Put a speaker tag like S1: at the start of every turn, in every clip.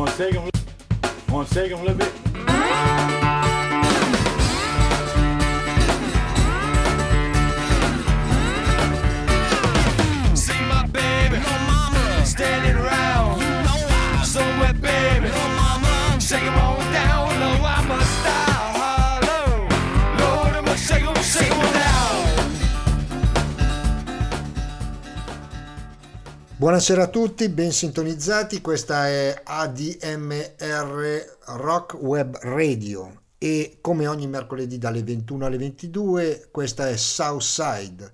S1: Want to take them? Want to take them a little bit?
S2: Buonasera a tutti, ben sintonizzati, questa è ADMR Rock Web Radio. E come ogni mercoledì dalle 21 alle 22 questa è Southside,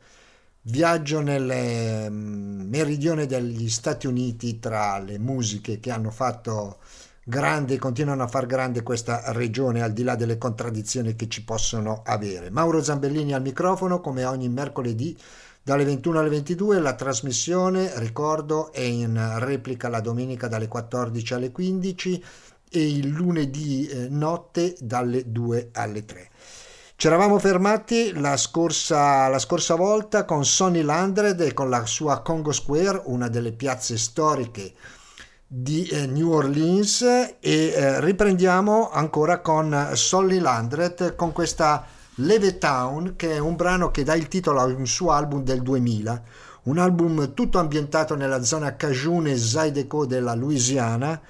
S2: viaggio nel mm, meridione degli Stati Uniti tra le musiche che hanno fatto grande e continuano a far grande questa regione al di là delle contraddizioni che ci possono avere. Mauro Zambellini al microfono come ogni mercoledì dalle 21 alle 22 la trasmissione, ricordo, è in replica la domenica dalle 14 alle 15 e il lunedì eh, notte dalle 2 alle 3. Ci eravamo fermati la scorsa, la scorsa volta con Sonny Landred e con la sua Congo Square, una delle piazze storiche di eh, New Orleans e eh, riprendiamo ancora con Sonny Landred con questa Levittown che è un brano che dà il titolo a un suo album del 2000 un album tutto ambientato nella zona Cajun e Zydeco della Louisiana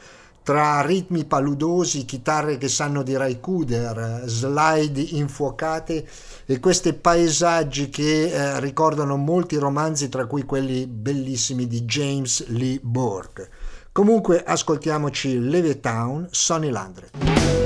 S2: tra ritmi paludosi, chitarre che sanno di Raikuder, slide infuocate e questi paesaggi che eh, ricordano molti romanzi tra cui quelli bellissimi di James Lee Burke. Comunque ascoltiamoci Levittown, Sonny Landry.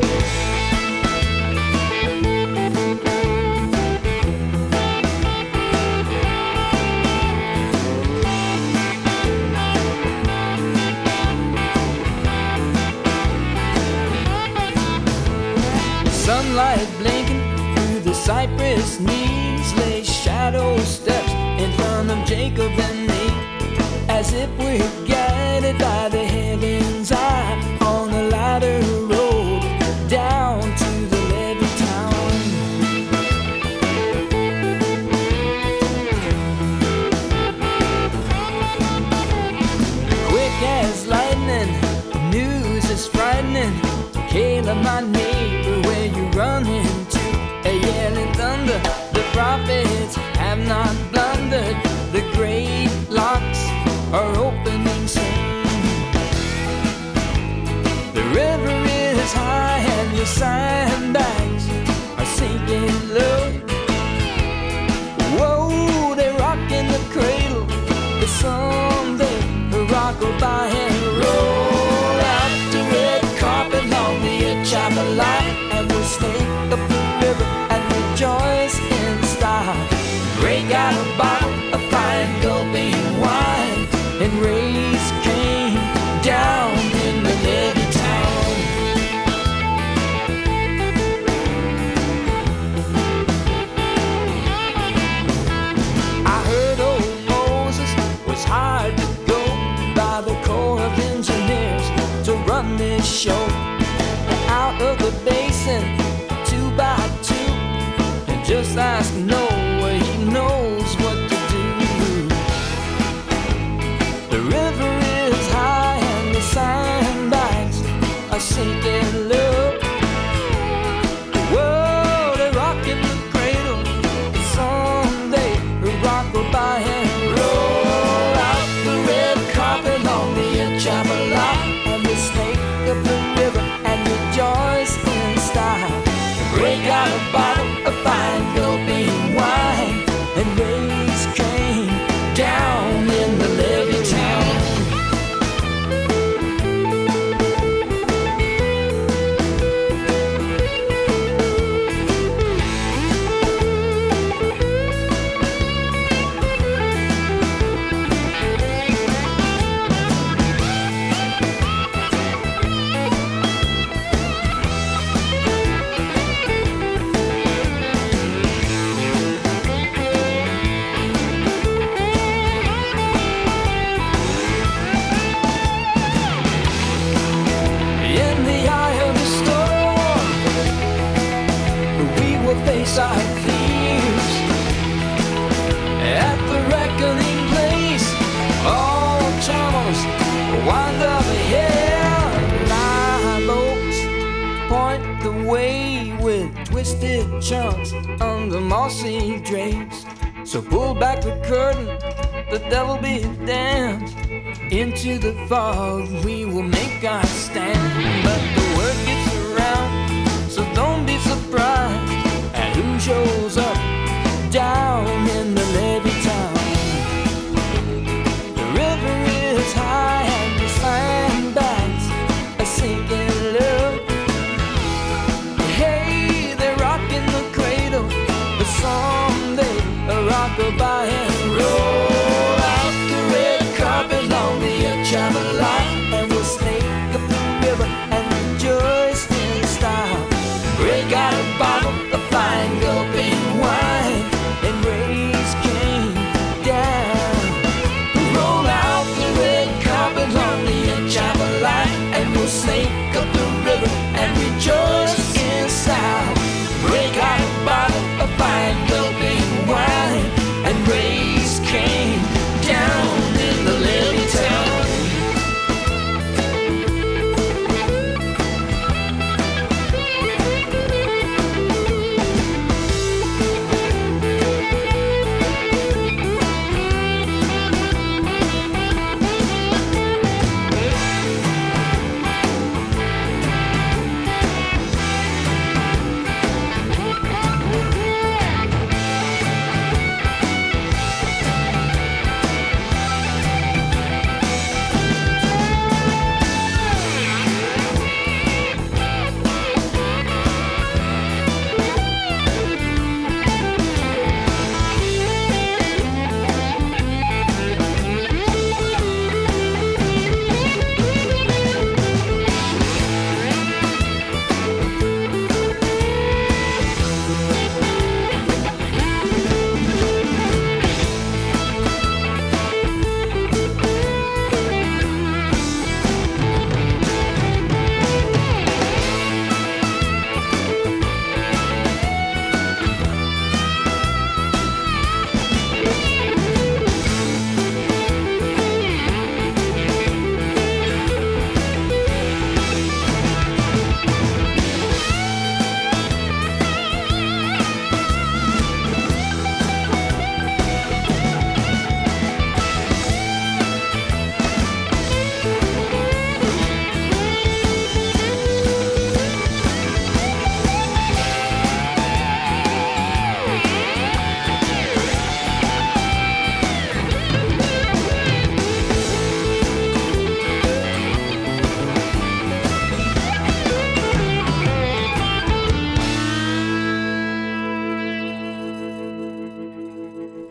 S3: Sunlight blinking through the cypress knees. Lay shadow steps in front of Jacob and me as if we're guided by the heaven's eye on a ladder and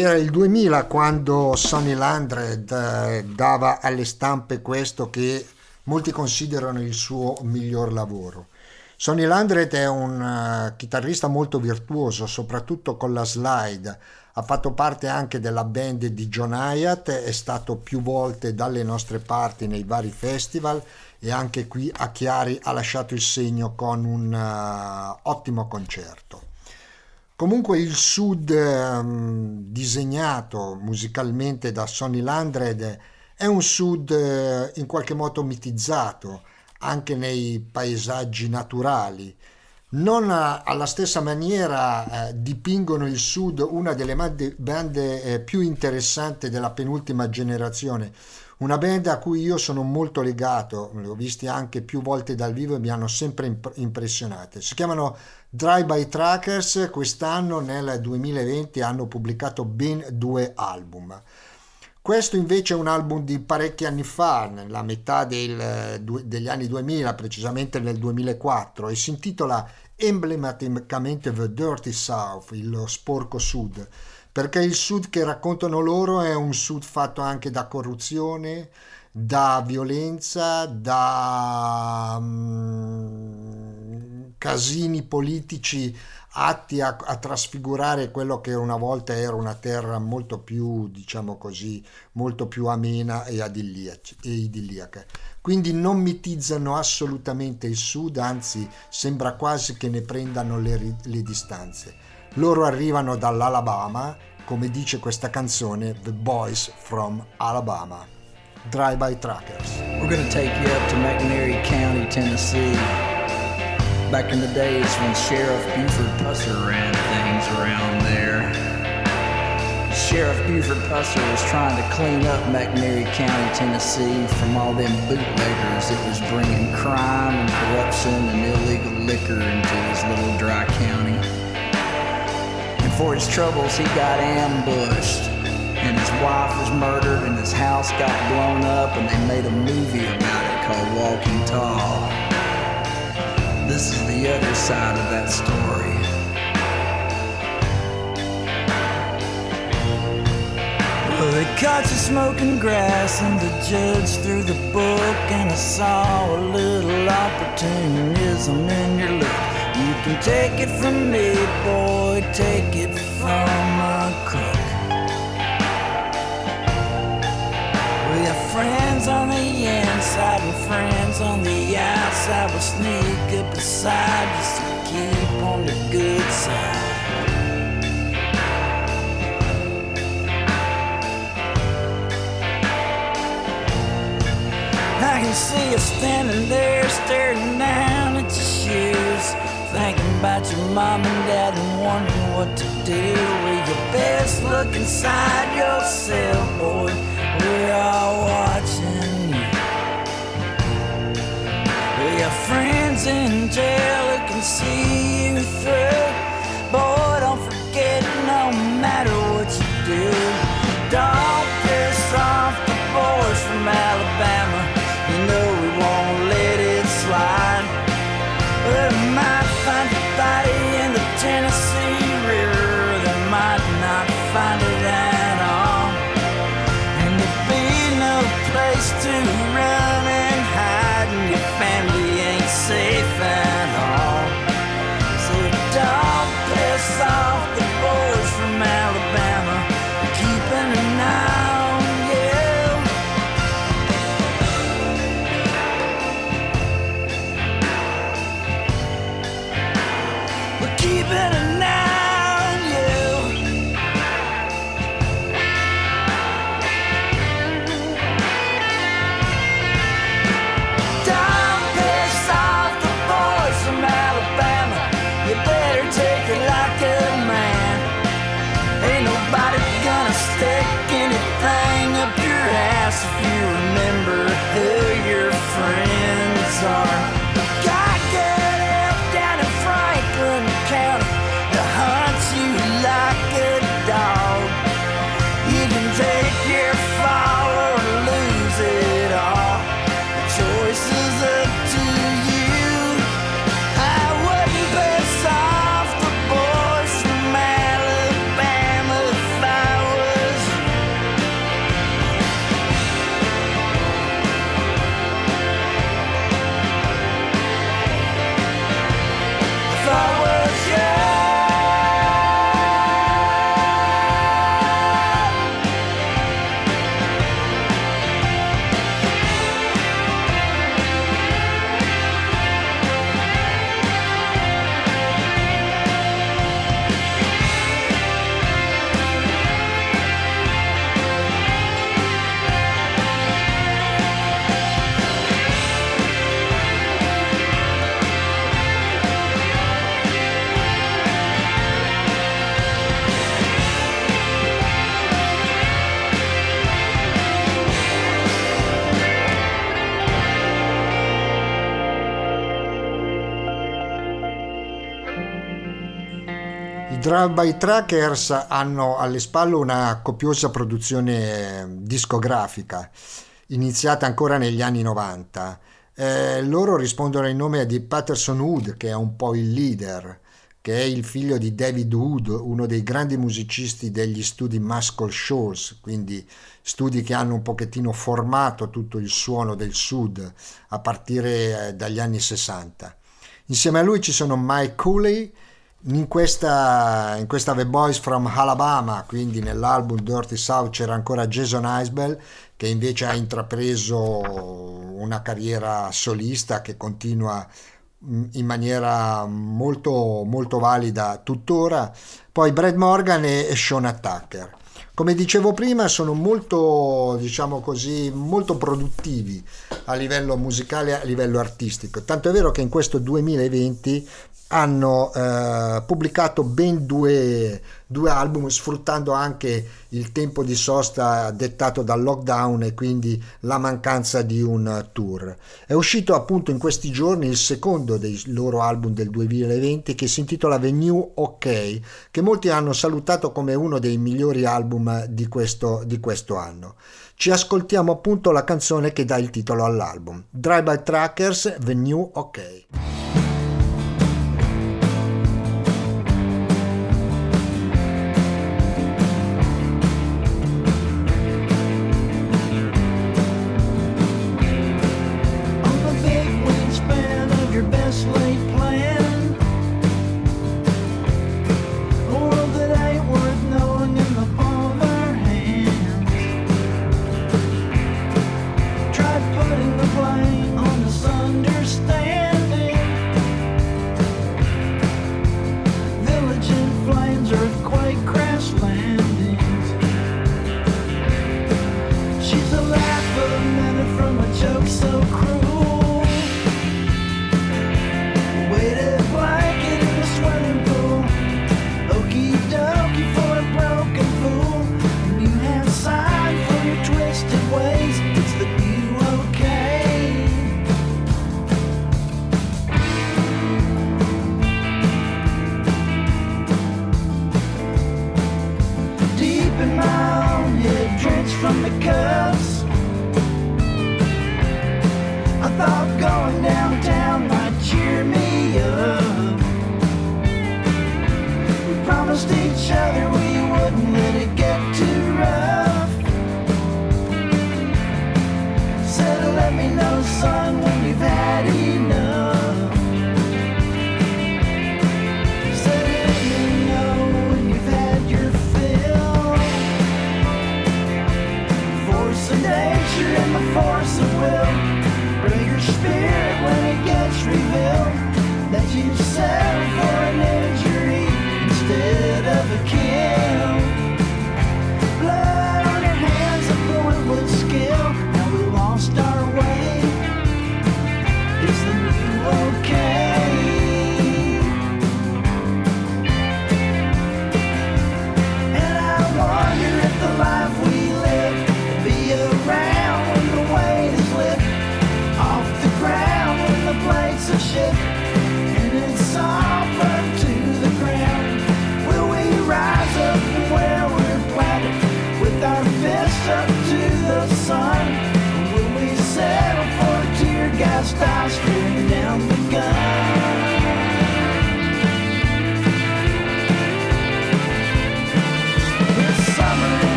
S2: Era il 2000 quando Sonny Landred eh, dava alle stampe questo che molti considerano il suo miglior lavoro. Sonny Landred è un eh, chitarrista molto virtuoso, soprattutto con la slide. Ha fatto parte anche della band di John Hyatt, è stato più volte dalle nostre parti nei vari festival e anche qui a Chiari ha lasciato il segno con un eh, ottimo concerto. Comunque il sud ehm, disegnato musicalmente da Sonny Landred è un sud eh, in qualche modo mitizzato anche nei paesaggi naturali. Non alla stessa maniera eh, dipingono il sud una delle mad- bande eh, più interessanti della penultima generazione, una band a cui io sono molto legato, li ho visti anche più volte dal vivo e mi hanno sempre imp- impressionato. Si chiamano Drive-By Trackers, quest'anno nel 2020 hanno pubblicato ben due album. Questo invece è un album di parecchi anni fa, nella metà del- degli anni 2000, precisamente nel 2004, e si intitola emblematicamente The Dirty South, il sporco sud, perché il sud che raccontano loro è un sud fatto anche da corruzione, da violenza, da mm, casini politici atti a, a trasfigurare quello che una volta era una terra molto più, diciamo così, molto più amena e, e idilliaca. Quindi non mitizzano assolutamente il sud, anzi sembra quasi che ne prendano le, le distanze. Loro arrivano dall'Alabama, come dice questa canzone, The Boys from Alabama. Drive-by Trackers.
S4: We're to take you up to McNairy County, Tennessee. Back in the days when Sheriff Buford Pusser ran things around there. Sheriff Buford Pusser was trying to clean up McNairy County, Tennessee from all them bootleggers that was bringing crime and corruption and illegal liquor into his little dry county. And for his troubles, he got ambushed. And his wife was murdered, and his house got blown up, and they made a movie about it called Walking Tall. This is the other side of that story. Well, they caught you smoking grass, and the judge threw the book, and I saw a little opportunism in your look. You can take it from me, boy, take it from crook. On the inside and friends on the outside. We'll sneak up beside just to keep on the good side. I can see you standing there staring down at your shoes. Thinking about your mom and dad and wondering what to do. Well, you best look inside yourself, boy. We're all friends in jail who can see you through. Boy, don't forget, no matter what you do, I
S2: Drive-By Trackers hanno alle spalle una copiosa produzione discografica, iniziata ancora negli anni 90. Eh, loro rispondono in nome di Patterson Wood, che è un po' il leader, che è il figlio di David Wood, uno dei grandi musicisti degli studi Muscle Shoals, quindi studi che hanno un pochettino formato tutto il suono del sud a partire eh, dagli anni 60. Insieme a lui ci sono Mike Cooley, in questa, in questa The Boys from Alabama, quindi nell'album Dirty South c'era ancora Jason Isbell che invece ha intrapreso una carriera solista che continua mm, in maniera molto, molto valida tuttora. Poi Brad Morgan e, e Sean Attacker. Come dicevo prima, sono molto, diciamo così, molto produttivi a livello musicale, a livello artistico. Tanto è vero che in questo 2020 hanno eh, pubblicato ben due, due, album sfruttando anche il tempo di sosta dettato dal lockdown e quindi la mancanza di un tour. È uscito appunto in questi giorni il secondo dei loro album del 2020 che si intitola The New OK, che molti hanno salutato come uno dei migliori album di questo, di questo anno. Ci ascoltiamo appunto la canzone che dà il titolo all'album, Drive by Trackers The New OK.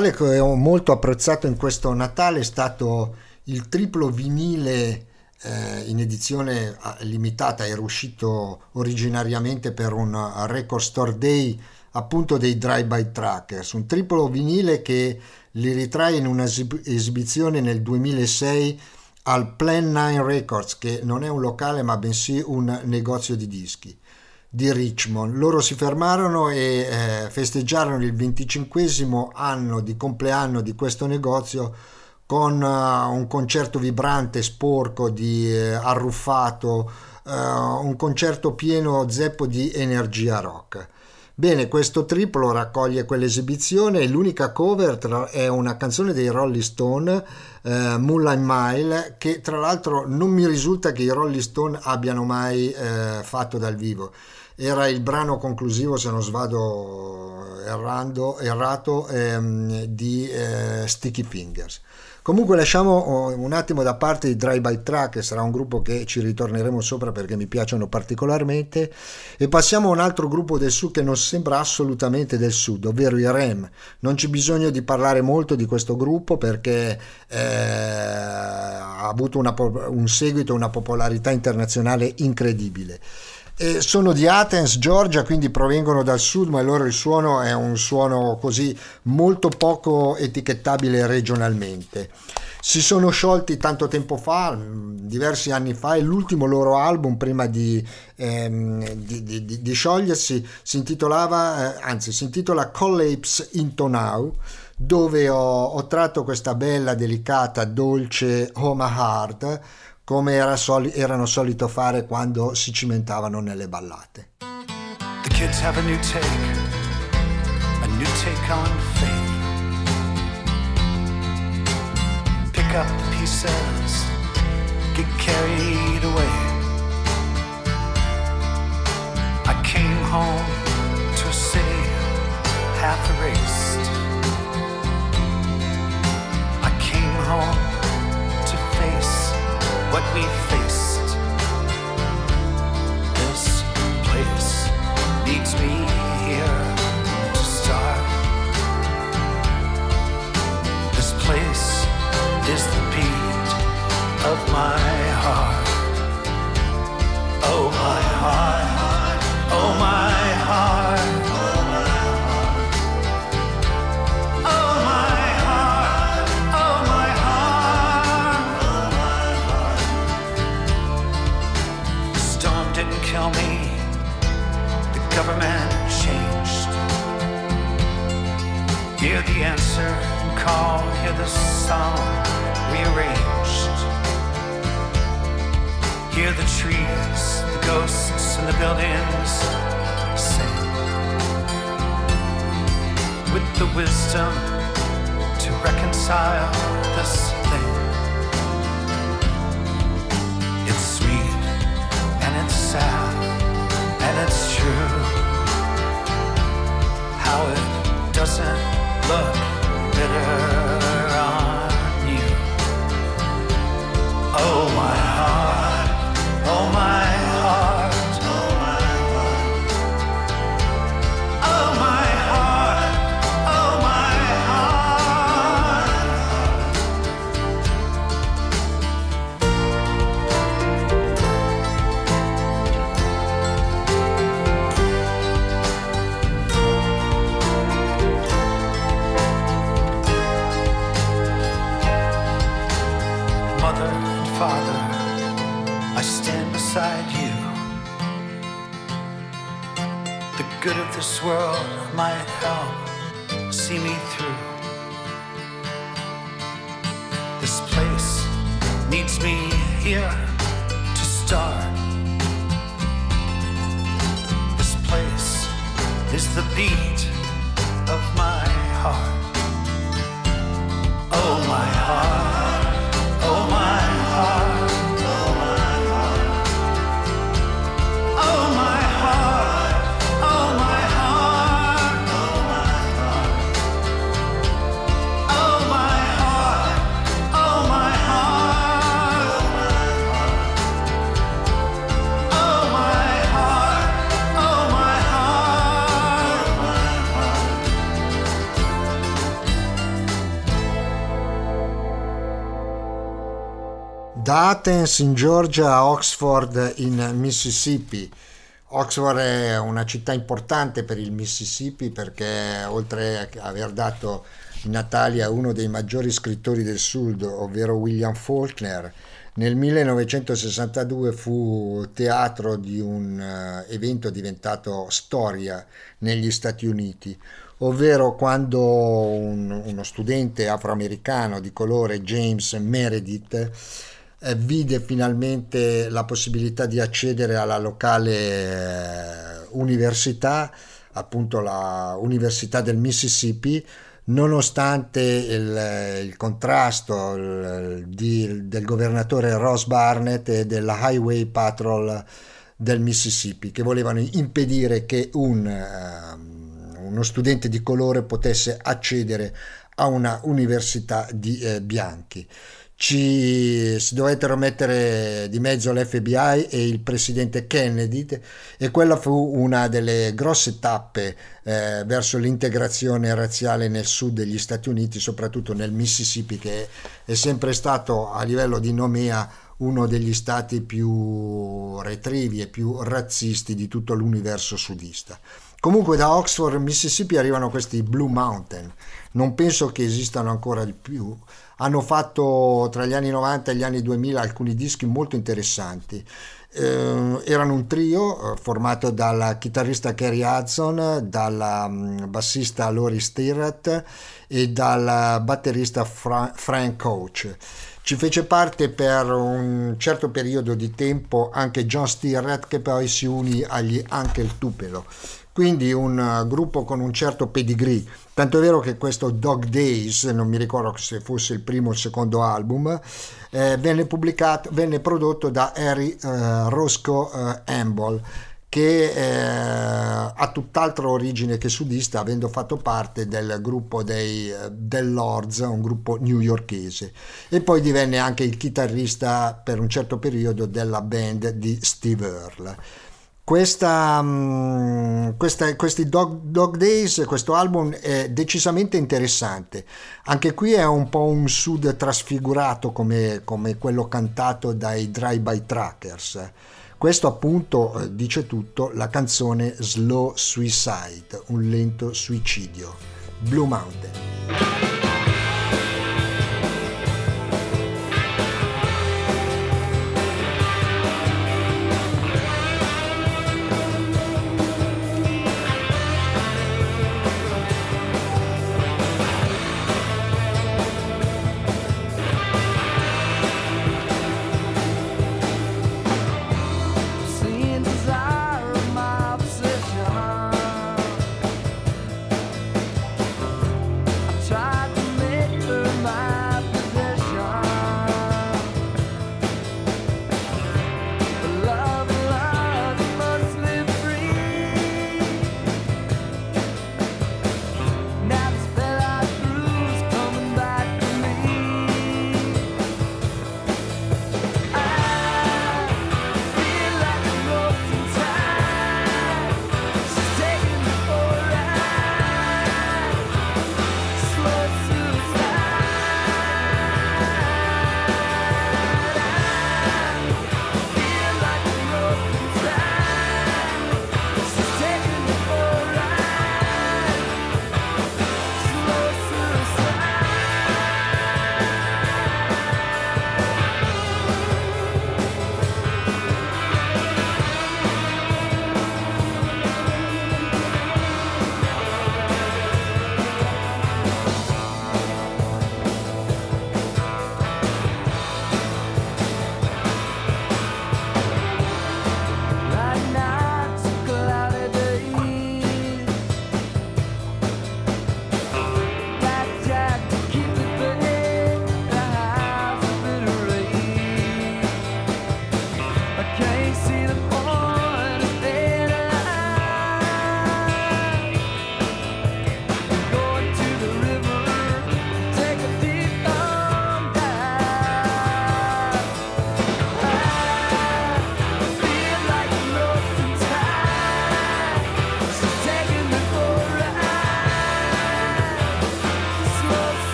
S2: Regalo che ho molto apprezzato in questo Natale è stato il triplo vinile eh, in edizione ah, limitata era uscito originariamente per un record store day appunto dei drive-by trackers, un triplo vinile che li ritrae in un'esibizione nel 2006 al Plan 9 Records, che non è un locale ma bensì un negozio di dischi di Richmond. Loro si fermarono e eh, festeggiarono il 25 anno di compleanno di questo negozio con uh, un concerto vibrante, sporco, di uh, arruffato, uh, un concerto pieno zeppo di energia rock. Bene, questo triplo raccoglie quell'esibizione e l'unica cover tra, è una canzone dei Rolling Stone, eh, Moonlight Mile, che tra l'altro non mi risulta che i Rolling Stone abbiano mai eh, fatto dal vivo. Era il brano conclusivo, se non svado errando, errato, ehm, di eh, Sticky Fingers. Comunque lasciamo oh, un attimo da parte i Drive by Track, che sarà un gruppo che ci ritorneremo sopra perché mi piacciono particolarmente, e passiamo a un altro gruppo del sud che non sembra assolutamente del sud, ovvero i REM. Non c'è bisogno di parlare molto di questo gruppo perché eh, ha avuto una, un seguito, una popolarità internazionale incredibile. Eh, sono di Athens, Georgia, quindi provengono dal sud, ma il loro suono è un suono così molto poco etichettabile regionalmente. Si sono sciolti tanto tempo fa, diversi anni fa, e l'ultimo loro album, prima di, ehm, di, di, di sciogliersi, si intitolava, eh, anzi, si intitola Collapse into Now dove ho, ho, tratto questa bella, delicata, dolce Home Heart come era soli- erano solito fare quando si cimentavano nelle ballate.
S5: The kids have a new take, a new take on faith. Pick up the pieces, get carried away. I came home to a city half erased. I came home what we is the beat of my heart.
S2: Da Athens in Georgia a Oxford in Mississippi. Oxford è una città importante per il Mississippi perché oltre a aver dato natali a uno dei maggiori scrittori del sud, ovvero William Faulkner, nel 1962 fu teatro di un eh, evento diventato storia negli Stati Uniti, ovvero quando un- uno studente afroamericano di colore, James Meredith, eh, vide finalmente la possibilità di accedere alla locale eh, università, appunto la Università del Mississippi, nonostante il, il contrasto il- di- del governatore Ross Barnett e della Highway Patrol del Mississippi, che volevano impedire che un, ehm, uno studente di colore potesse accedere a una università di eh, bianchi. Ci si dovettero mettere di mezzo l'FBI e il presidente Kennedy e quella fu una delle grosse tappe eh, verso l'integrazione razziale nel sud degli Stati Uniti, soprattutto nel Mississippi, che è sempre stato a livello di nomea uno degli stati più retrivi e più razzisti di tutto l'universo sudista. Comunque da Oxford, Mississippi arrivano questi Blue Mountain, non penso che esistano ancora di più. Hanno fatto tra gli anni 90 e gli anni 2000 alcuni dischi molto interessanti. Eh, erano un trio eh, formato dal chitarrista Kerry Hudson, dalla mm, bassista Lori Stirrat e dal batterista Fra- Frank Coach. Ci fece parte per un certo periodo di tempo anche John Stirrat che poi si unì agli Uncle Tupelo. Quindi un eh, gruppo con un certo pedigree. Tanto è vero che questo Dog Days, non mi ricordo se fosse il primo o il secondo album, eh, venne venne prodotto da Harry eh, Roscoe eh, Amble che eh, ha tutt'altra origine che sudista, avendo fatto parte del gruppo dei eh, Del Lords, un gruppo newyorkese, e poi divenne anche il chitarrista per un certo periodo della band di Steve Earle. Questa, mm, questa- questi Dog, Dog Days, questo album è decisamente interessante. Anche qui è un po' un sud trasfigurato come, come quello cantato dai Drive-By Trackers. Questo appunto eh, dice tutto, la canzone Slow Suicide, un lento suicidio. Blue Mountain.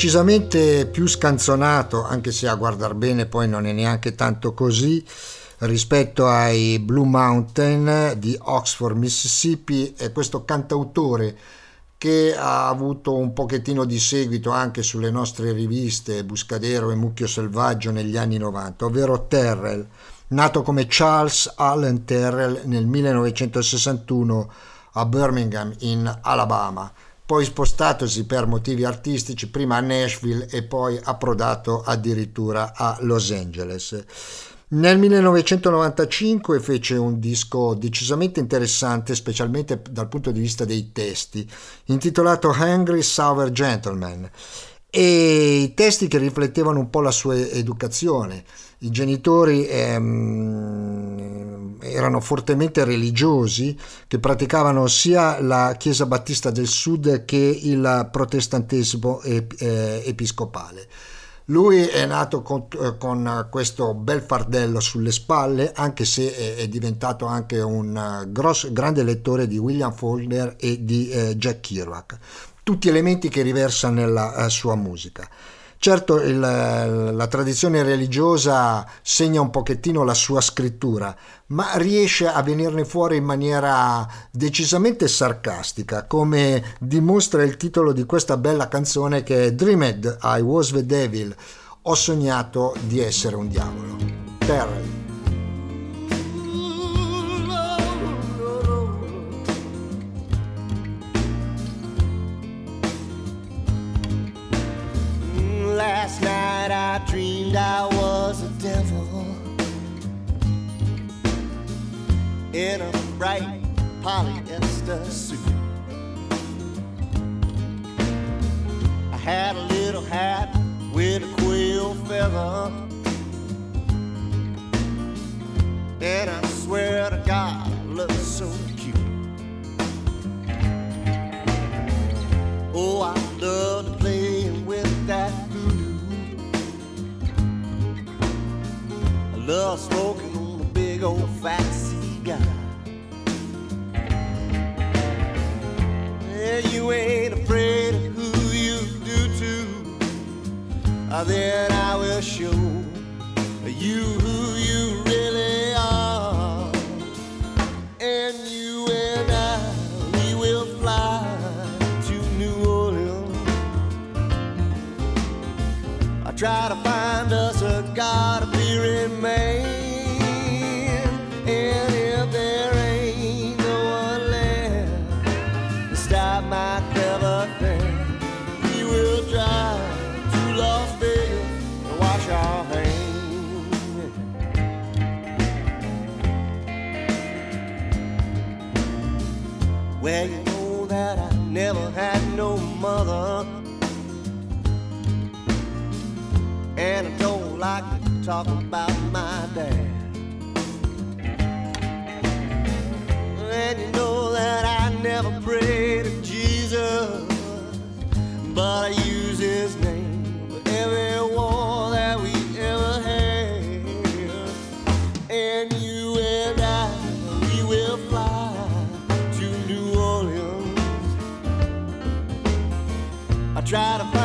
S2: Decisamente più scanzonato, anche se a guardar bene poi non è neanche tanto così, rispetto ai Blue Mountain di Oxford, Mississippi, è questo cantautore che ha avuto un pochettino di seguito anche sulle nostre riviste Buscadero e Mucchio Selvaggio negli anni 90, ovvero Terrell, nato come Charles Allen Terrell nel 1961 a Birmingham in Alabama poi spostatosi per motivi artistici prima a Nashville e poi approdato addirittura a Los Angeles. Nel 1995 fece un disco decisamente interessante, specialmente dal punto di vista dei testi, intitolato Hungry Sour Gentleman, e i testi che riflettevano un po' la sua educazione. I genitori ehm, erano fortemente religiosi, che praticavano sia la Chiesa Battista del Sud che il protestantesimo eh, episcopale. Lui è nato con, eh, con, questo bel fardello sulle spalle, anche se è, è diventato anche un grosso, grande lettore di William Faulkner e di eh, Jack Kerouac tutti elementi che riversa nella uh, sua musica. Certo il, la tradizione religiosa segna un pochettino la sua scrittura, ma riesce a venirne fuori in maniera decisamente sarcastica, come dimostra il titolo di questa bella canzone che è Dreamed I Was the Devil, ho sognato di essere un diavolo. Terrell.
S6: Dreamed I was a devil in a bright polyester suit. I had a little hat with a quill feather. And I swear to God, I look so cute. Oh, I love playing with love smoking on a big old fat cigar. Yeah, you ain't afraid of who you do to. Uh, then I will show you who you really are. And you and I, we will fly to New Orleans. I try to find us a God talk about my dad. And you know that I never prayed to Jesus, but I use his name for every war that we ever had. And you and I, we will fly to New Orleans. I try to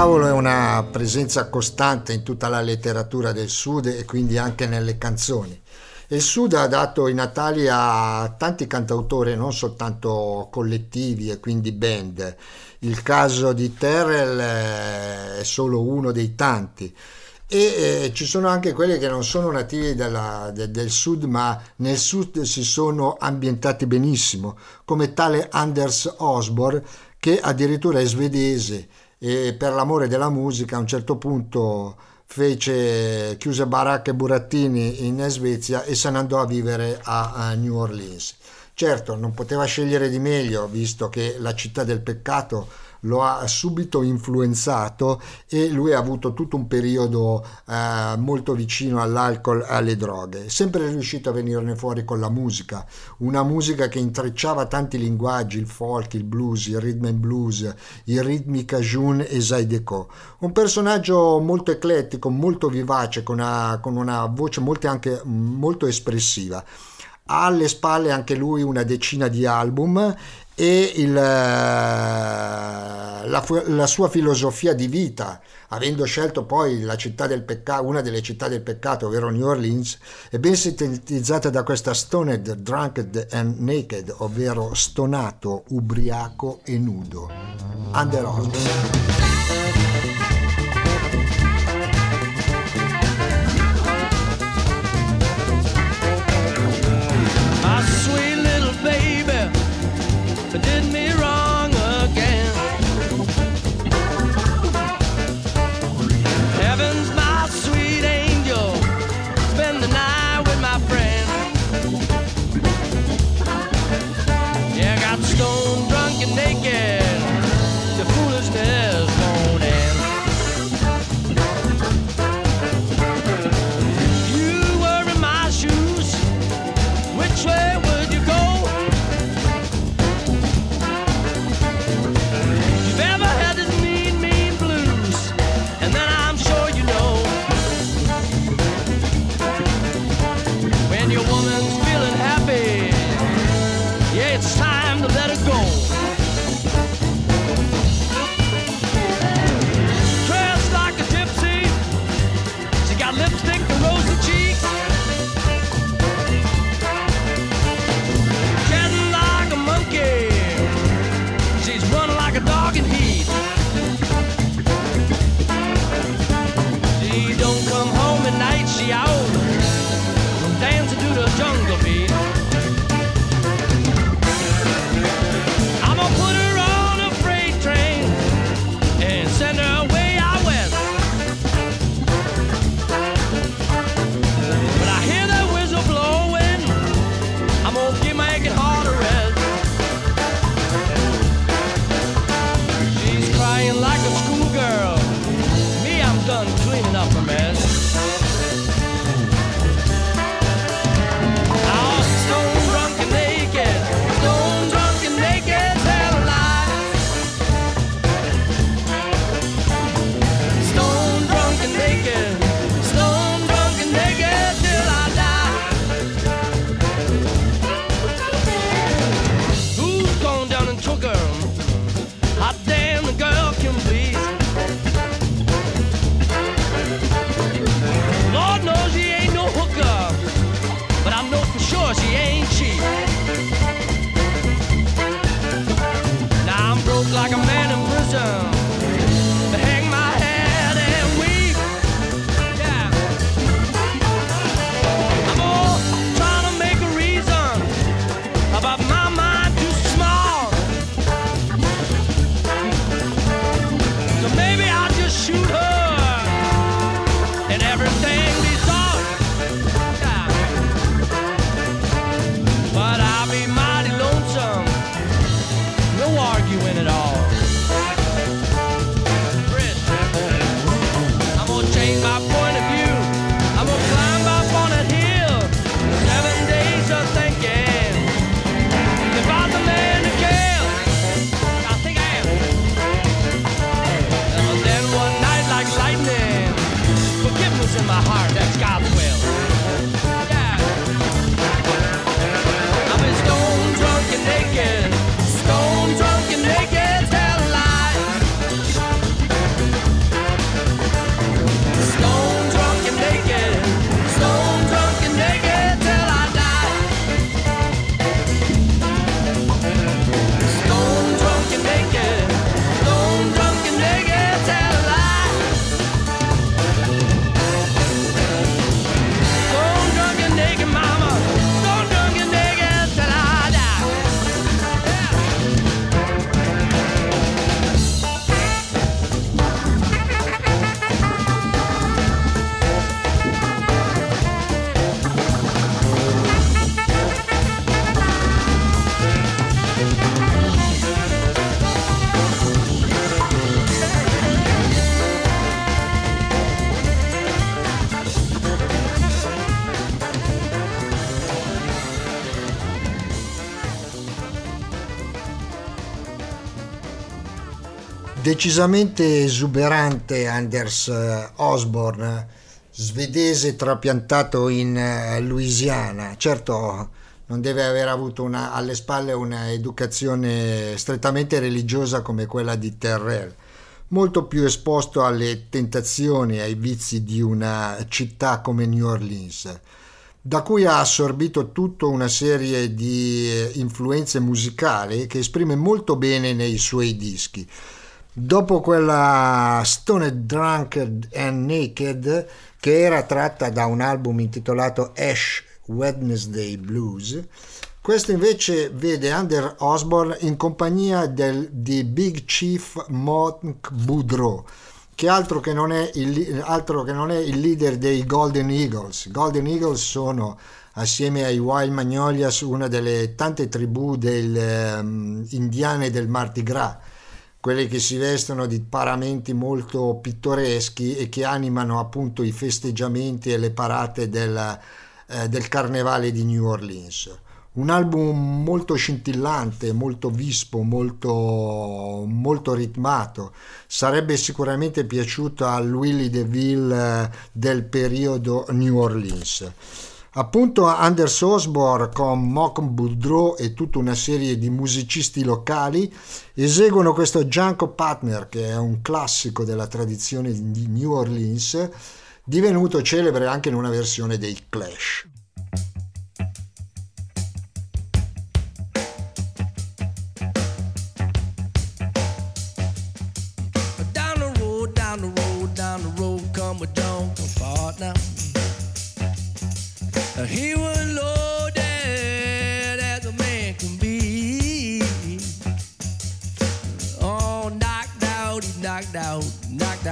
S2: diavolo è una presenza costante in tutta la letteratura del Sud e quindi anche nelle canzoni. Il Sud ha dato i natali a tanti cantautori, non soltanto collettivi e quindi band. Il caso di Terrell eh, è solo uno dei tanti. E eh, ci sono anche quelli che non sono nativi della- de- del sud, ma nel sud si sono ambientati benissimo, come tale Anders Osborne, che addirittura è svedese e per l'amore della musica a un certo punto fece, chiuse baracche e burattini in Svezia e se ne andò a vivere a, a New Orleans. Certo, non poteva scegliere di meglio, visto che la città del peccato lo ha subito influenzato e lui ha avuto tutto un periodo eh, molto vicino all'alcol alle droghe. Sempre riuscito a venirne fuori con la musica, una musica che intrecciava tanti linguaggi, il folk, il blues, il rhythm and blues, il ritmi cajun e zydeco. Un personaggio molto eclettico, molto vivace, con una, con una voce molto, anche, molto espressiva. Ha alle spalle anche lui una decina di album e il, eh, la, la sua filosofia di vita, avendo scelto poi peccato, una delle città del peccato, ovvero New Orleans, è ben sintetizzata da questa stoned, drunked and naked, ovvero stonato, ubriaco e nudo. Under Osborne. Decisamente esuberante Anders eh, Osborne, svedese trapiantato in eh, Louisiana. Certo, non deve aver avuto una- alle spalle una educazione strettamente religiosa come quella di Terrell, molto più esposto alle tentazioni e ai vizi di una città come New Orleans da cui ha assorbito tutta una serie di eh, influenze musicali che esprime molto bene nei suoi dischi. Dopo quella Stoned Drunk and Naked, che era tratta da un album intitolato Ash Wednesday Blues, questo invece vede Under Osborne in compagnia del- di Big Chief Monk Boudreau, che altro che, non è il, altro che non è il leader dei Golden Eagles. Golden Eagles sono assieme ai Wild Magnolias una delle tante tribù del, ehm, indiane del Mardi Gras, quelle che si vestono di paramenti molto pittoreschi e che animano appunto i festeggiamenti e le parate del, eh, del carnevale di New Orleans. Un album molto scintillante, molto vispo, molto, molto ritmato. Sarebbe sicuramente piaciuto al Willie DeVille eh, del periodo New Orleans. Appunto Anders Osborne con Mock Boudreau e tutta una serie di musicisti locali eseguono questo Junko Partner che è un classico della tradizione di New Orleans divenuto celebre anche in una versione dei Clash.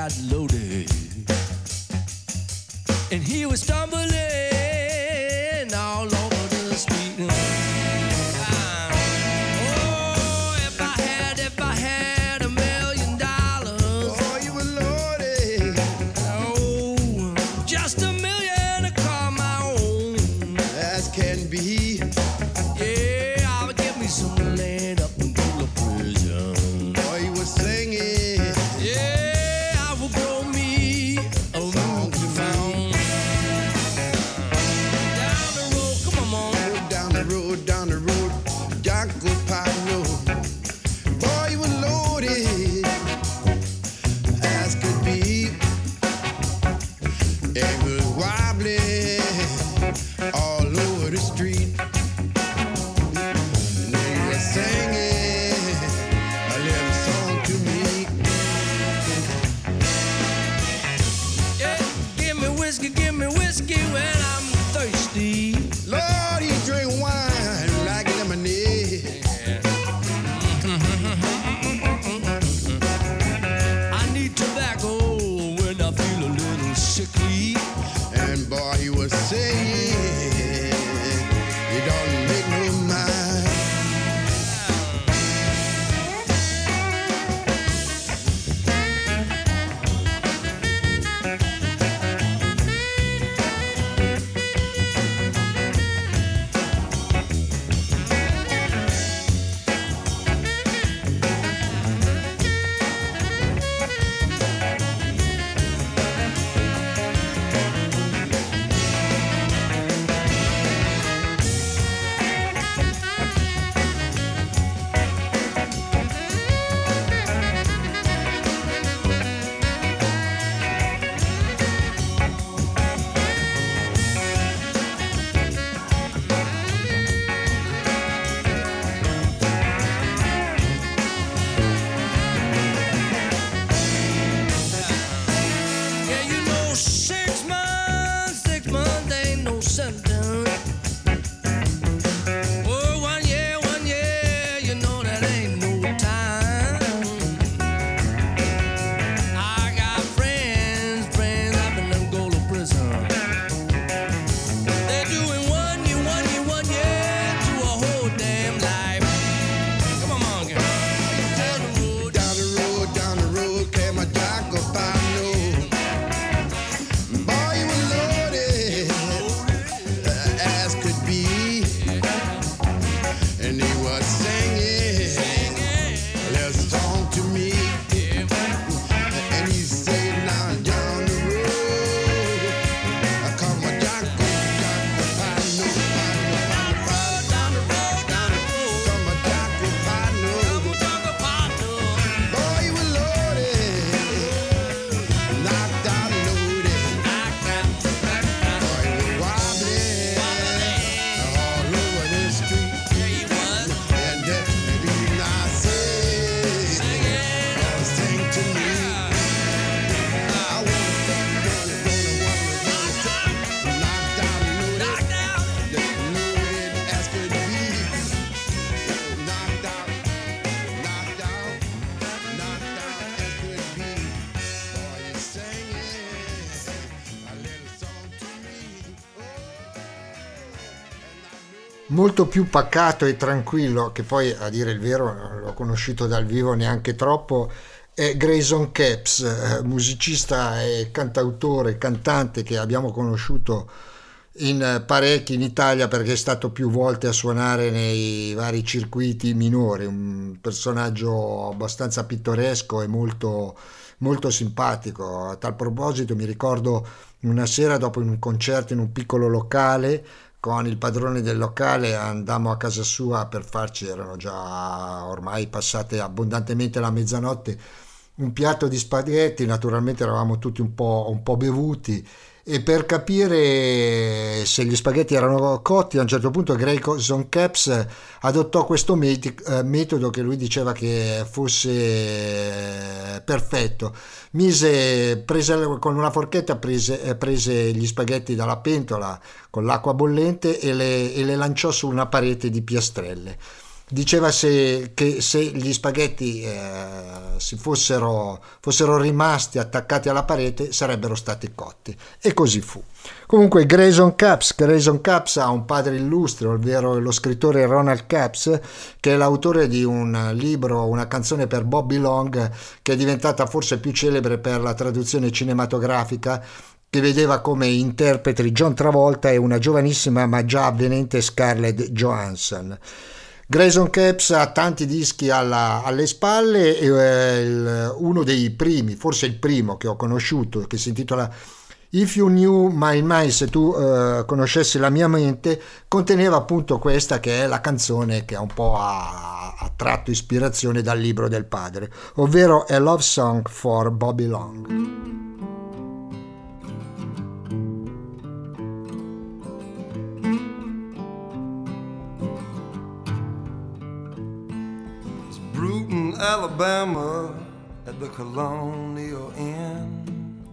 S7: Out loaded. And he was stumbling
S2: molto più pacato e tranquillo, che poi a dire il vero non l'ho conosciuto dal vivo neanche troppo, è Grayson Caps, eh, musicista e cantautore, cantante che abbiamo conosciuto in eh, parecchi in Italia perché è stato più volte a suonare nei vari circuiti minori, un personaggio abbastanza pittoresco e molto, molto simpatico. A tal proposito mi ricordo una sera dopo un concerto in un piccolo locale con il padrone del locale andammo a casa sua per farci, erano già ormai passate abbondantemente la mezzanotte, un piatto di spaghetti, naturalmente eravamo tutti un po', un po bevuti e per capire se gli spaghetti erano cotti a un certo punto Grayson Caps adottò questo met- metodo che lui diceva che fosse perfetto. Mise prese, con una forchetta prese, prese, gli spaghetti dalla pentola con l'acqua bollente e le, e le lanciò su una parete di piastrelle diceva se, che se gli spaghetti eh, fossero, fossero, rimasti attaccati alla parete sarebbero stati cotti e così fu. Comunque Grayson Caps, Grayson Caps ha un padre illustre, ovvero lo scrittore Ronald Caps, che è l'autore di un libro, una canzone per Bobby Long, che è diventata forse più celebre per la traduzione cinematografica che vedeva come interpreti John Travolta e una giovanissima ma già avvenente Scarlett Johansson. Grayson Caps ha tanti dischi alla, alle spalle e eh, il, uno dei primi, forse il primo che ho conosciuto, che si intitola If You Knew My Mind, se tu uh, conoscessi la mia mente, conteneva appunto questa che è la canzone che un po' ha, ha tratto ispirazione dal libro del padre, ovvero A Love Song for Bobby Long.
S8: Alabama at the Colonial Inn.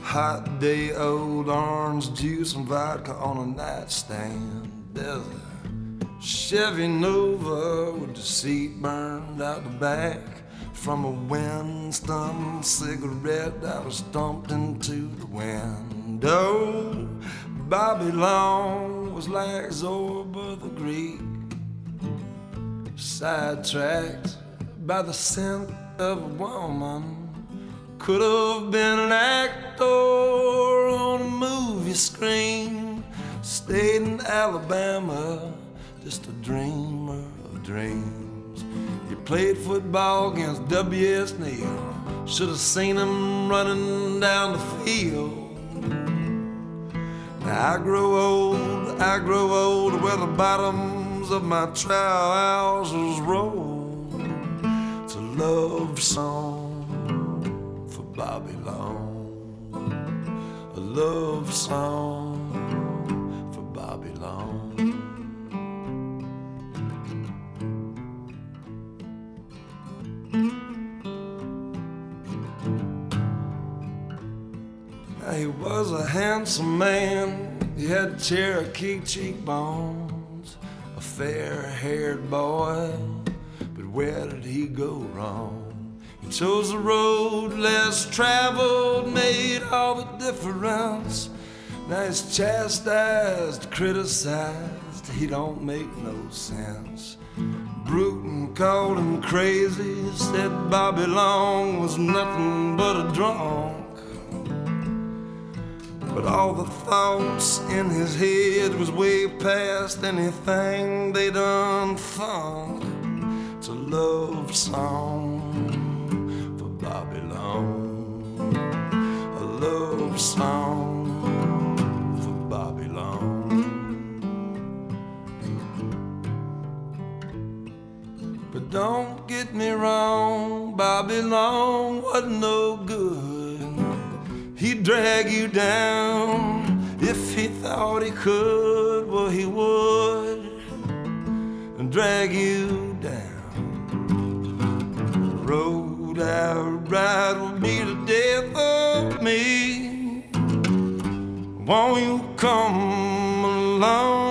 S8: Hot day, old orange juice and vodka on a nightstand. There's a Chevy Nova with the seat burned out the back. From a Winston cigarette that was dumped into the window. Bobby Long was like Zorba the Greek, sidetracked by the scent of a woman. Could have been an actor on a movie screen. Stayed in Alabama, just a dreamer of dreams. He played football against W.S. Neal. Should have seen him running down the field. Now I grow old, I grow old where the bottoms of my trousers roll love song for Bobby Long. A love song for Bobby Long. Now he was a handsome man. He had Cherokee cheekbones, a fair haired boy where did he go wrong? He chose a road less traveled, made all the difference. Now he's chastised, criticized, he don't make no sense. Bruton called him crazy, said Bobby Long was nothing but a drunk. But all the thoughts in his head was way past anything they done thunk a love song for Bobby Long. A love song for Bobby Long. But don't get me wrong, Bobby Long wasn't no good. He'd drag you down if he thought he could. Well, he would and drag you road out ride me to death of me. Won't you come along?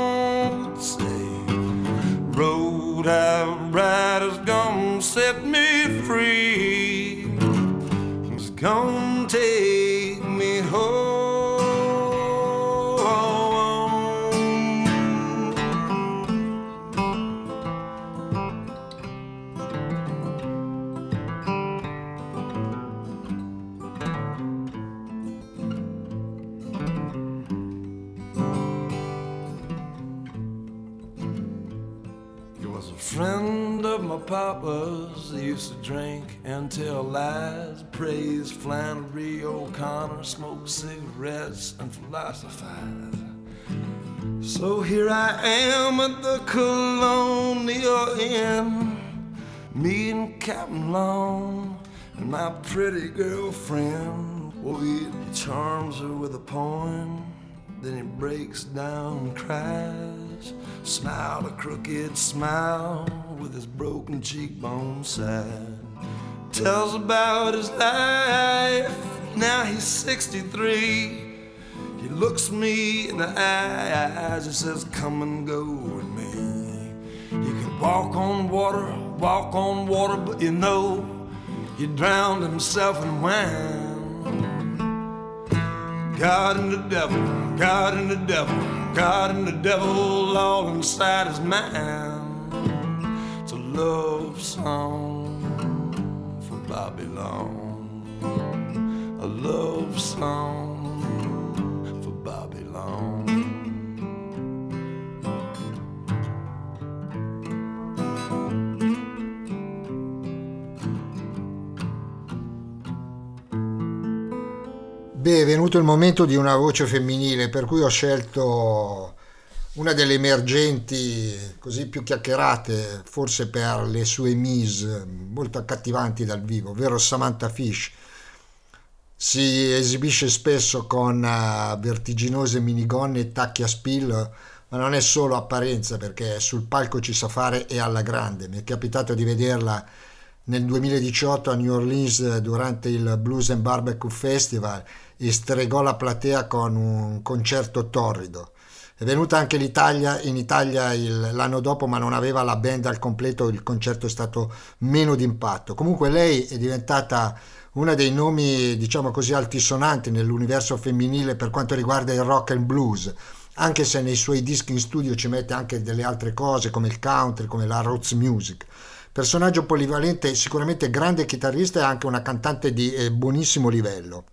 S8: Papa's. Used to drink and tell lies, praise Flannery O'Connor, smoke cigarettes and philosophize. So here I am at the Colonial Inn, meeting Captain Long and my pretty girlfriend. Well, he charms her with a poem, then he breaks down and cries. Smiled a crooked smile with his broken cheekbone sad. Tells about his life, now he's 63. He looks me in the eyes and says, Come and go with me. He could walk on water, walk on water, but you know, he drowned himself in wine. God and the devil, God and the devil, God and the devil all inside his mind. Love song for Bobby. A love song for Bobby.
S2: Beh, è venuto il momento di una voce femminile, per cui ho scelto una delle emergenti, così più chiacchierate, forse per le sue mise molto accattivanti dal vivo, ovvero Samantha Fish. Si esibisce spesso con eh, vertiginose minigonne e tacchi a spill, ma non è solo apparenza perché sul palco ci sa fare e alla grande. Mi è capitato di vederla nel 2018 a New Orleans eh, durante il Blues and Barbecue Festival e stregò la platea con un concerto torrido. È venuta anche l'Italia, in Italia il- l'anno dopo, ma non aveva la band al completo, il concerto è stato meno d'impatto. Comunque lei è diventata una dei nomi, diciamo così, altisonanti nell'universo femminile per quanto riguarda il rock and blues, anche se nei suoi dischi in studio ci mette anche delle altre cose come il country, come la roots music. Personaggio polivalente, sicuramente grande chitarrista e anche una cantante di eh, buonissimo livello.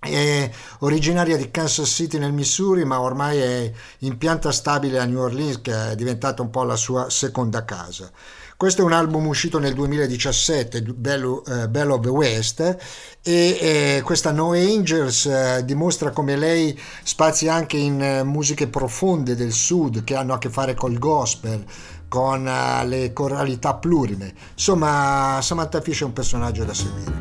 S2: È originaria di Kansas City nel Missouri, ma ormai è in pianta stabile a New Orleans, che è diventata un po' la sua seconda casa. Questo è un album uscito nel 2017, Bell, eh, Bell of the West, e eh, questa No Angels eh, dimostra come lei spazi anche in eh, musiche profonde del sud che hanno a che fare col gospel, con eh, le coralità plurime. Insomma, Samantha Fish è un personaggio da seguire.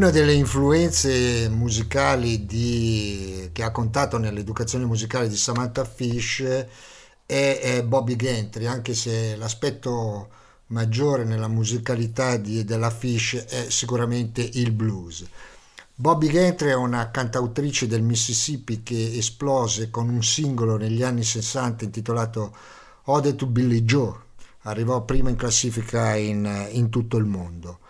S2: Una delle influenze musicali di- che ha contato nell'educazione musicale di Samantha Fish è, è Bobby Gentry, anche se l'aspetto maggiore nella musicalità di- della Fish è sicuramente il blues. Bobby Gentry è una cantautrice del Mississippi che esplose con un singolo negli anni 60 intitolato Ode to Billy Joe. Arrivò prima in classifica in, in tutto il mondo.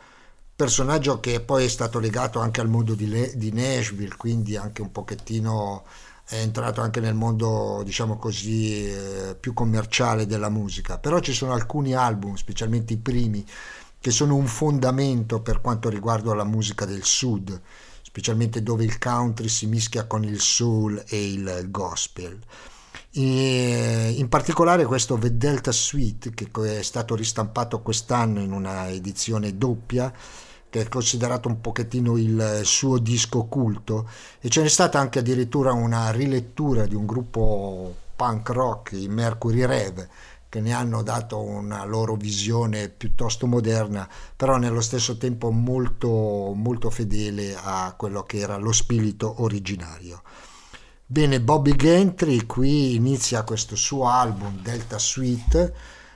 S2: Personaggio che poi è stato legato anche al mondo di, Le- di Nashville, quindi anche un pochettino è entrato anche nel mondo, diciamo così, eh, più commerciale della musica. Però ci sono alcuni album, specialmente i primi, che sono un fondamento per quanto riguarda la musica del sud, specialmente dove il country si mischia con il soul e il gospel. In particolare questo The Delta Suite che è stato ristampato quest'anno in una edizione doppia che è considerato un pochettino il suo disco culto e ce n'è stata anche addirittura una rilettura di un gruppo punk rock, i Mercury Rev, che ne hanno dato una loro visione piuttosto moderna, però nello stesso tempo molto, molto fedele a quello che era lo spirito originario. Bene, Bobby Gentry qui inizia questo suo album Delta Suite,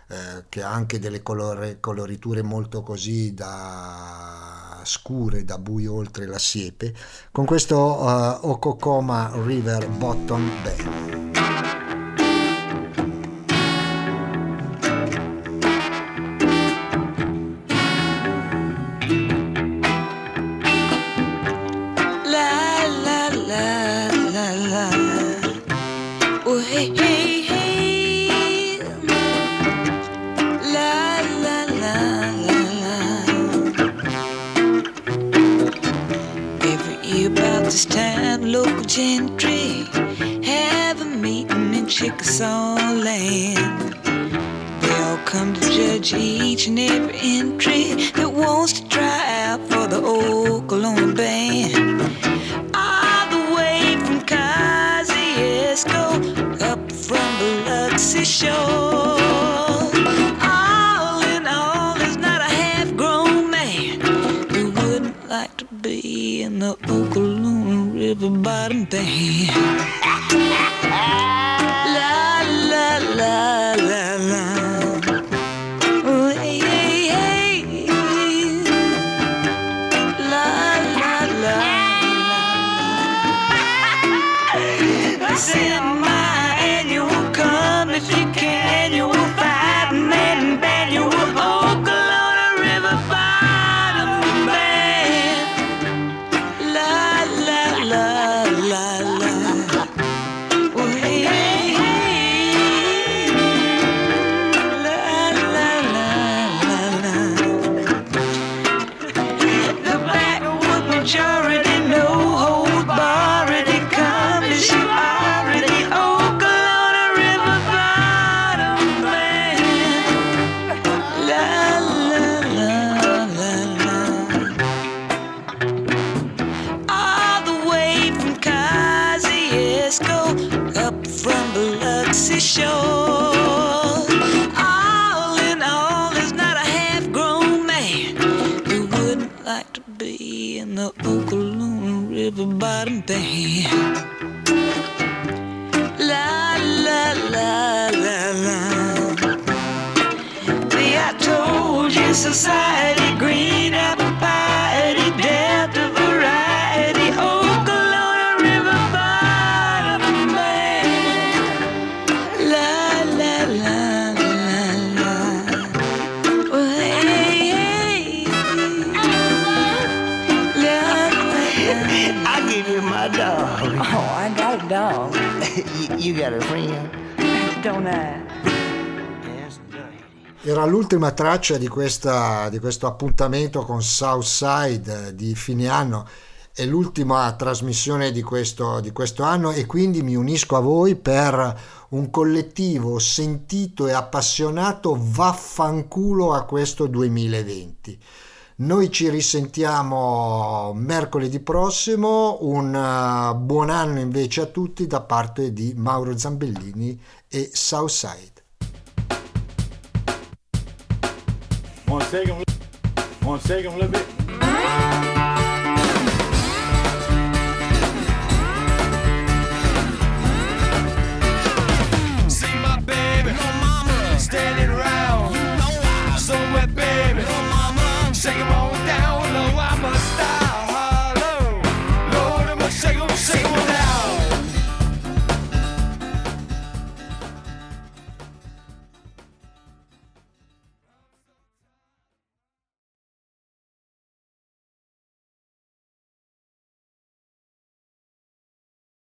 S2: eh, che ha anche delle colore- coloriture molto così da scure, da buio oltre la siepe, con questo eh, Okokoma River Bottom Band.
S4: Chickasaw land. They all come to judge each and every entry that wants to try out for the Oklahoma band. All the way from Kosciuszko up from Biloxi shore. All in all, there's not a half-grown man who wouldn't like to be in the Oklahoma River Bottom Band. Band. La la la la la. See, I told you society, green
S2: Era l'ultima traccia di, questa- di questo appuntamento con Southside eh, di fine anno. È l'ultima trasmissione di questo, di questo anno e quindi mi unisco a voi per un collettivo sentito e appassionato vaffanculo a questo 2020. Noi ci risentiamo mercoledì prossimo, un eh, buon anno invece a tutti da parte di Mauro Zambellini e Southside.
S1: Wanna shake them? Wanna shake them a little bit?
S7: See my baby, no mama, standing around. You know I'm so wet, baby. no mama, shaking